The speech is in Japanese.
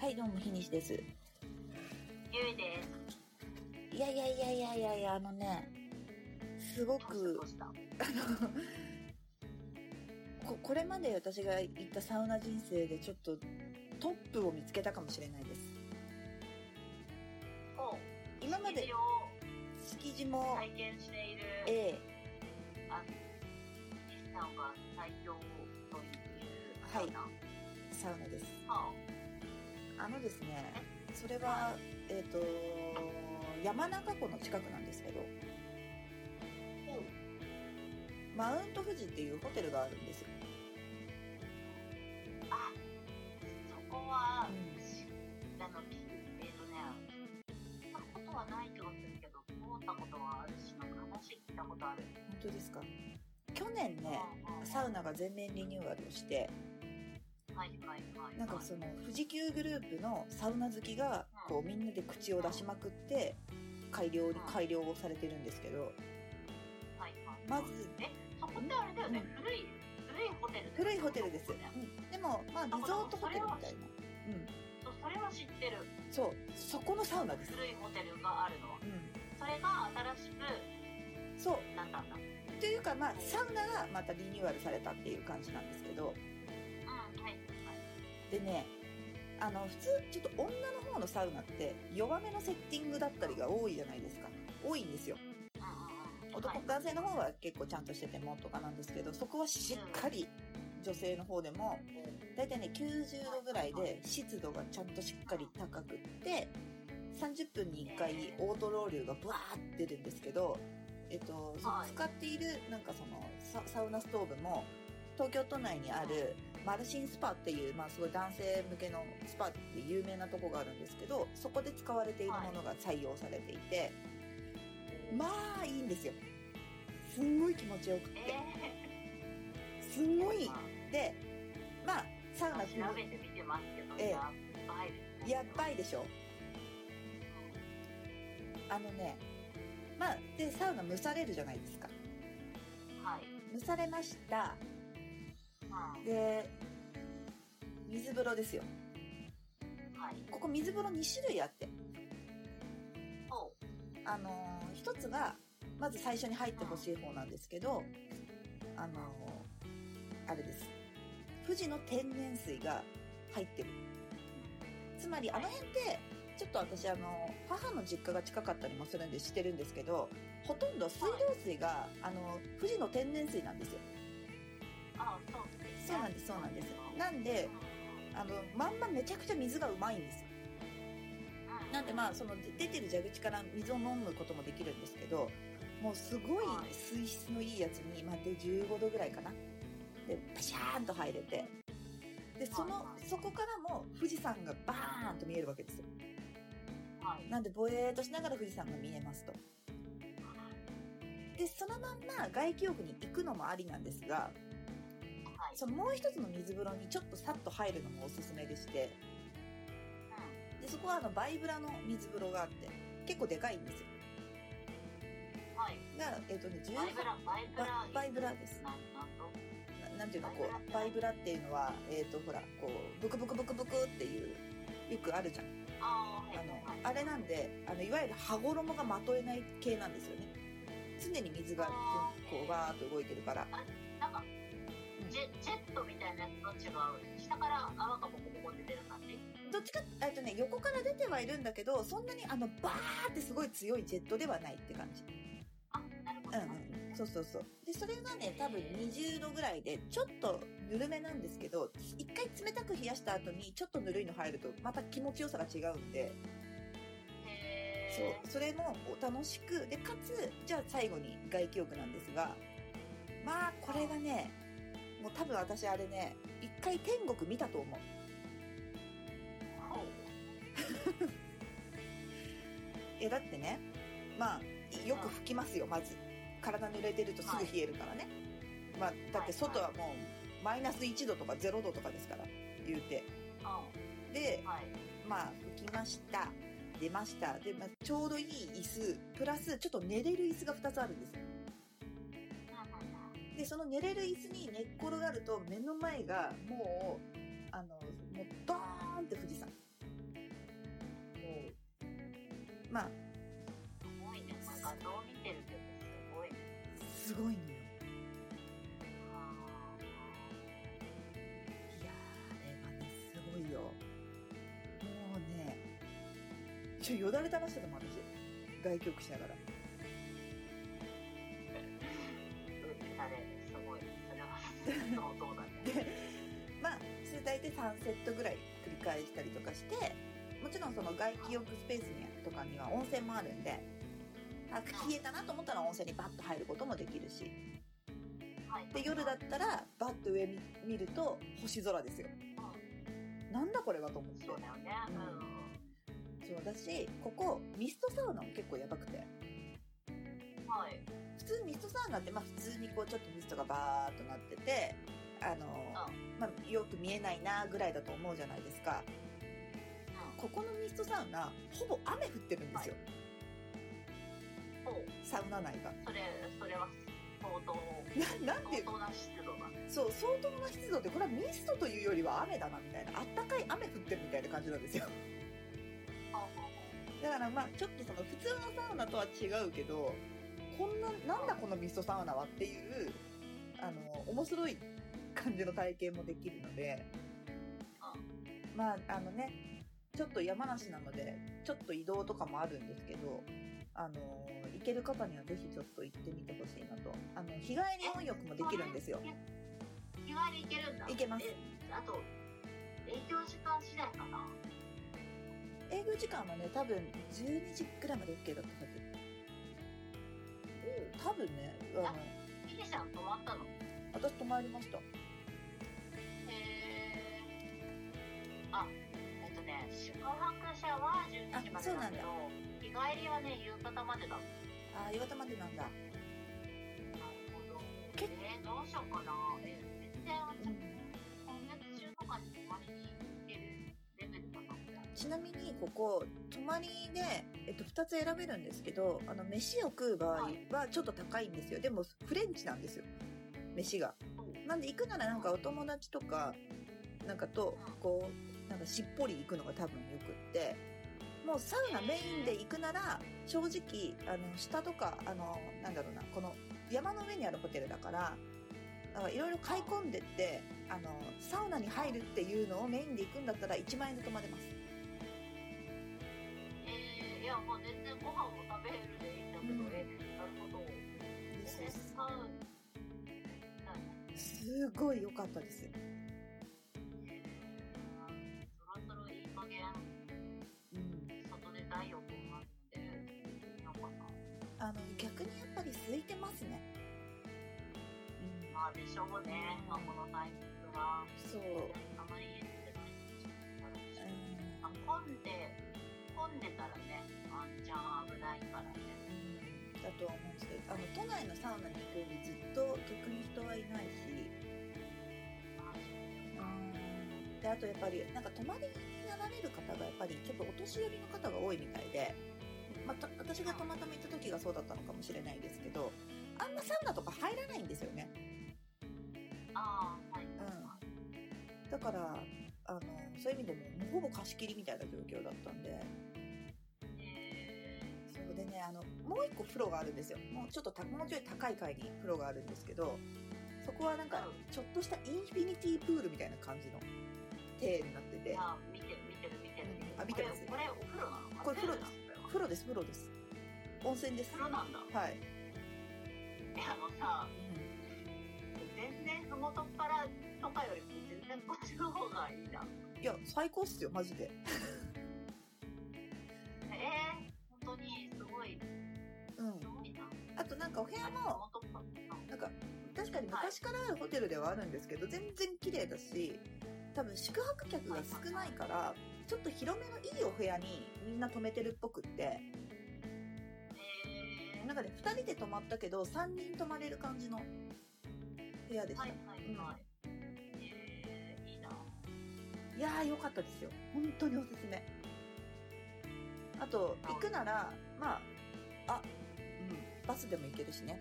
はい、どうも、日西です。ゆいです。いやいやいやいやいやいや、あのね、すごくどう、したどうし ここれまで私が行ったサウナ人生でちょっとトップを見つけたかもしれないです。今まで築地も、体験している、ええ西さんが最強というはいサウナサウナです。はあのですね、それは、えっ、と、山中湖の近くなんですけど、マウント富士っていうホテルがあるんですよ。あ、そこは、うんしあの、きえっ、とね、行ったことはない気がするけど、通ったことはあるし、なんか話聞いたことある。本当ですか？去年ね、サウナが全面リニューアルをして、はいはいはい。なんかその富士急グループのサウナ好きがこうみんなで口を出しまくって改良に改良をされてるんですけど。はいはい。まずえ、そこってあれだよね、うん。古い、古いホテル。古いホテルです、ねうん、でもまあリゾートホテルみたいな。うん。そうそれは知ってる。そう。そこのサウナです。古いホテルがあるのは。うそれが新しくんそう。なったんだ。うん、というかまあサウナがまたリニューアルされたっていう感じなんですけど。でねあの普通ちょっと女の方のサウナって弱めのセッティングだったりが多いじゃないですか。多いんですよ。男、はい。男性の方は結構ちゃんとしててもとかなんですけどそこはしっかり女性の方でも大体ね90度ぐらいで湿度がちゃんとしっかり高くって30分に1回オートロウリュがブワーって出るんですけど、えっと、そのはい。使っているなんかそのササウナストーブも東京都内にあるマルシンスパっていう、まあ、すごい男性向けのスパって有名なとこがあるんですけどそこで使われているものが採用されていて、まあいいんですよ。すんごい気持ちよくって。え すんごい。ー、でまあサウナまあ調べてみてますけど、ええ。やっばいですね。やっばいでしょ。あのねまあでサウナ蒸されるじゃないですか。はい。蒸されました。うんで水風呂ですよ。はい。ここ水風呂2種類あって。おあのー一つがまず最初に入ってほしい方なんですけどあのーあれです。富士の天然水が入ってる。つまりあの辺ってちょっと私あの母の実家が近かったりもするんで知ってるんですけどほとんど水道水があの富士の天然水なんですよ。あ、そう。そうなんですそうなんです。なんであのまんまめちゃくちゃ水がうまいんですよ。なんでまあその出てる蛇口から水を飲むこともできるんですけどもうすごい水質のいいやつに、まあ、で15度ぐらいかな。でパシャーンと入れて。でそのそこからも富士山がバーンと見えるわけですよ。はい。なんでぼえーっとしながら富士山が見えますと。でそのまんま外気浴に行くのもありなんですがはい。そのもう一つの水風呂にちょっとさっと入るのもおすすめでしてうでそこはあのバイブラの水風呂があって結構でかいんですよん。はい。がえっ、とね18バイブラ、バイブラバ。バイブラですなん、なんていうのこバイブラうバイブラっていうのはえっ、とほらこうブクブクブクブクっていうよくあるじゃんあー、はい。あのはいあれなんであのいわゆる羽衣がまとえない系なんですよね常に水がこうバーっと動いてるからなんか、ジェジェットみたいなやつと違う。下から泡がボコボコって出る感じ？どっちかえっとね横から出てはいるんだけどそんなにあのバーってすごい強いジェットではないって感じ。あ、なるほうど。んうん。そうそうそう。でそれがね多分20度ぐらいでちょっとぬるめなんですけど一回冷たく冷やした後にちょっとぬるいの入るとまた気持ちよさが違うんで。へそう。それもお楽しく。でかつじゃあ最後に外気浴なんですがまあこれがねもう多分私あれね一回天国見たと思う。え だってねまあよく拭きますよまず。体濡れてるとすぐ冷えるからね、まあだって外はもうマイナス1度とか0度とかですから言うて。あではい。まあ拭きました出ました。で、まあ、ちょうどいい椅子プラスちょっと寝れる椅子が2つあるんですよで、その寝れる椅子に寝っ転がると、目の前がもう、あの、もうドーンって富士山。もう、まあ。すごいね。まあ、画像を見てるけど、すごい。すごい、ね、いやー、あれがね、すごいよ。もうね、ちょ、よだれ垂らしてたもん、私。外局しながら。れは相当だね。まあ、それ大体3セットぐらい繰り返したりとかして、もちろんその外気浴スペースにとかには温泉もあるんで、あ冷えたなと思ったら温泉にバッと入ることもできるし。はい。で、夜だったら、バッと上見見ると星空ですよ。うんなんだこれはと思って。そうだよね。うん。そうだし、ここ、ミストサウナも結構やばくて。はい。普通ミストサウナって、まあ普通にこうちょっとミストがバーっとなってて、あの、まあよく見えないなぐらいだと思うじゃないですか。うん。ここのミストサウナ、ほぼ雨降ってるんですよ。ほう。サウナ内が。それ、それは相当、な、なんていう相当な湿度だね。そう、相当な湿度で、これはミストというよりは雨だな、みたいな。あったかい雨降ってるみたいな感じなんですよ。だからまあ、ちょっとその普通のサウナとは違うけど、こんな、なんだこのミストサウナはっていう、あの、面白い感じの体験もできるので、まあ、あのね、ちょっと山梨なので、ちょっと移動とかもあるんですけど、あの、行ける方にはぜひちょっと行ってみてほしいなと。あの、日帰り温浴もできるんですよ。日帰り行けるんだ。行けますえあと、営業時間次第かな。営業時間はね、多分12時ぐらいまで OK だったはず。多分ね、あの、ん泊まったの？へ私泊まりました。え。あ、えっとね、宿泊者は12時までだけど、日帰りはね、夕方までだ。なるああ、夕方までなんだ。ほど。結えー、どうしようかな。え全然、うん今月中とかに泊まりに行けるレベルかな。ちなみに、ここ、泊まりで、えっと、2つ選べるんですけど、あの、飯を食う場合はちょっと高いんですよ。でも、フレンチなんですよ。飯が。なんで、行くならなんかお友達とか、なんかと、こう、なんかしっぽり行くのが多分よくって、もうサウナメインで行くなら、正直、あの、下とか、あの、なんだろうな、この山の上にあるホテルだから、いろいろ買い込んでって、あの、サウナに入るっていうのをメインで行くんだったら1万円で泊まれます。えー、いや、もう全然ご飯も食べるでいいんだけど、うんえ、なるほど。ですえ、使う。すごい良かったです。そろそろいい加減、うん。外で大浴になって、みようかな。あの、逆にやっぱり空いてますね。うん。まあでしょうね、まあこのタイミングは。そう。あまり家出てないしうん。まあ、混んで、混んでたらね、ワンチャン危ないからね。だとは思うんですけど、あの、都内のサウナに行くよりずっと逆に人はいないし、まあで、あとやっぱり、なんか泊まりになられる方がやっぱりちょっとお年寄りの方が多いみたいで、また、私がたまたま行った時がそうだったのかもしれないですけど、あんまサウナとか入らないんですよね。ああ、はい。うん。だから、あの、そういう意味でも、ほぼ貸し切りみたいな状況だったんでね、あの、もう一個風呂があるんですよ。もうちょっとた、もうちょい高い階に風呂があるんですけど、そこはなんか、ちょっとしたインフィニティプールみたいな感じの体になってー、て、あ、見てる、見てる、見てる。あ見てますこれ、お風呂なのかこれ風呂ですす。風呂です、風呂です。温泉です。風呂なんだ。はい。え、あのさ、全然ふもとからとかよりも全然こっちの方がいいな。いや、最高っすよ、マジで。なんかお部屋ふも、なんか、確かに昔からあるホテルではあるんですけど、全然綺麗だし、多分宿泊客が少ないから、ちょっと広めのいいお部屋にみんな泊めてるっぽくって、えなんかね、二人で泊まったけど、三人泊まれる感じの部屋でー、した。はいはいはい。えー、いいな。いやー、良かったですよ。本当におすすめ。あと、行くなら、まあ、バスでも行けるしね。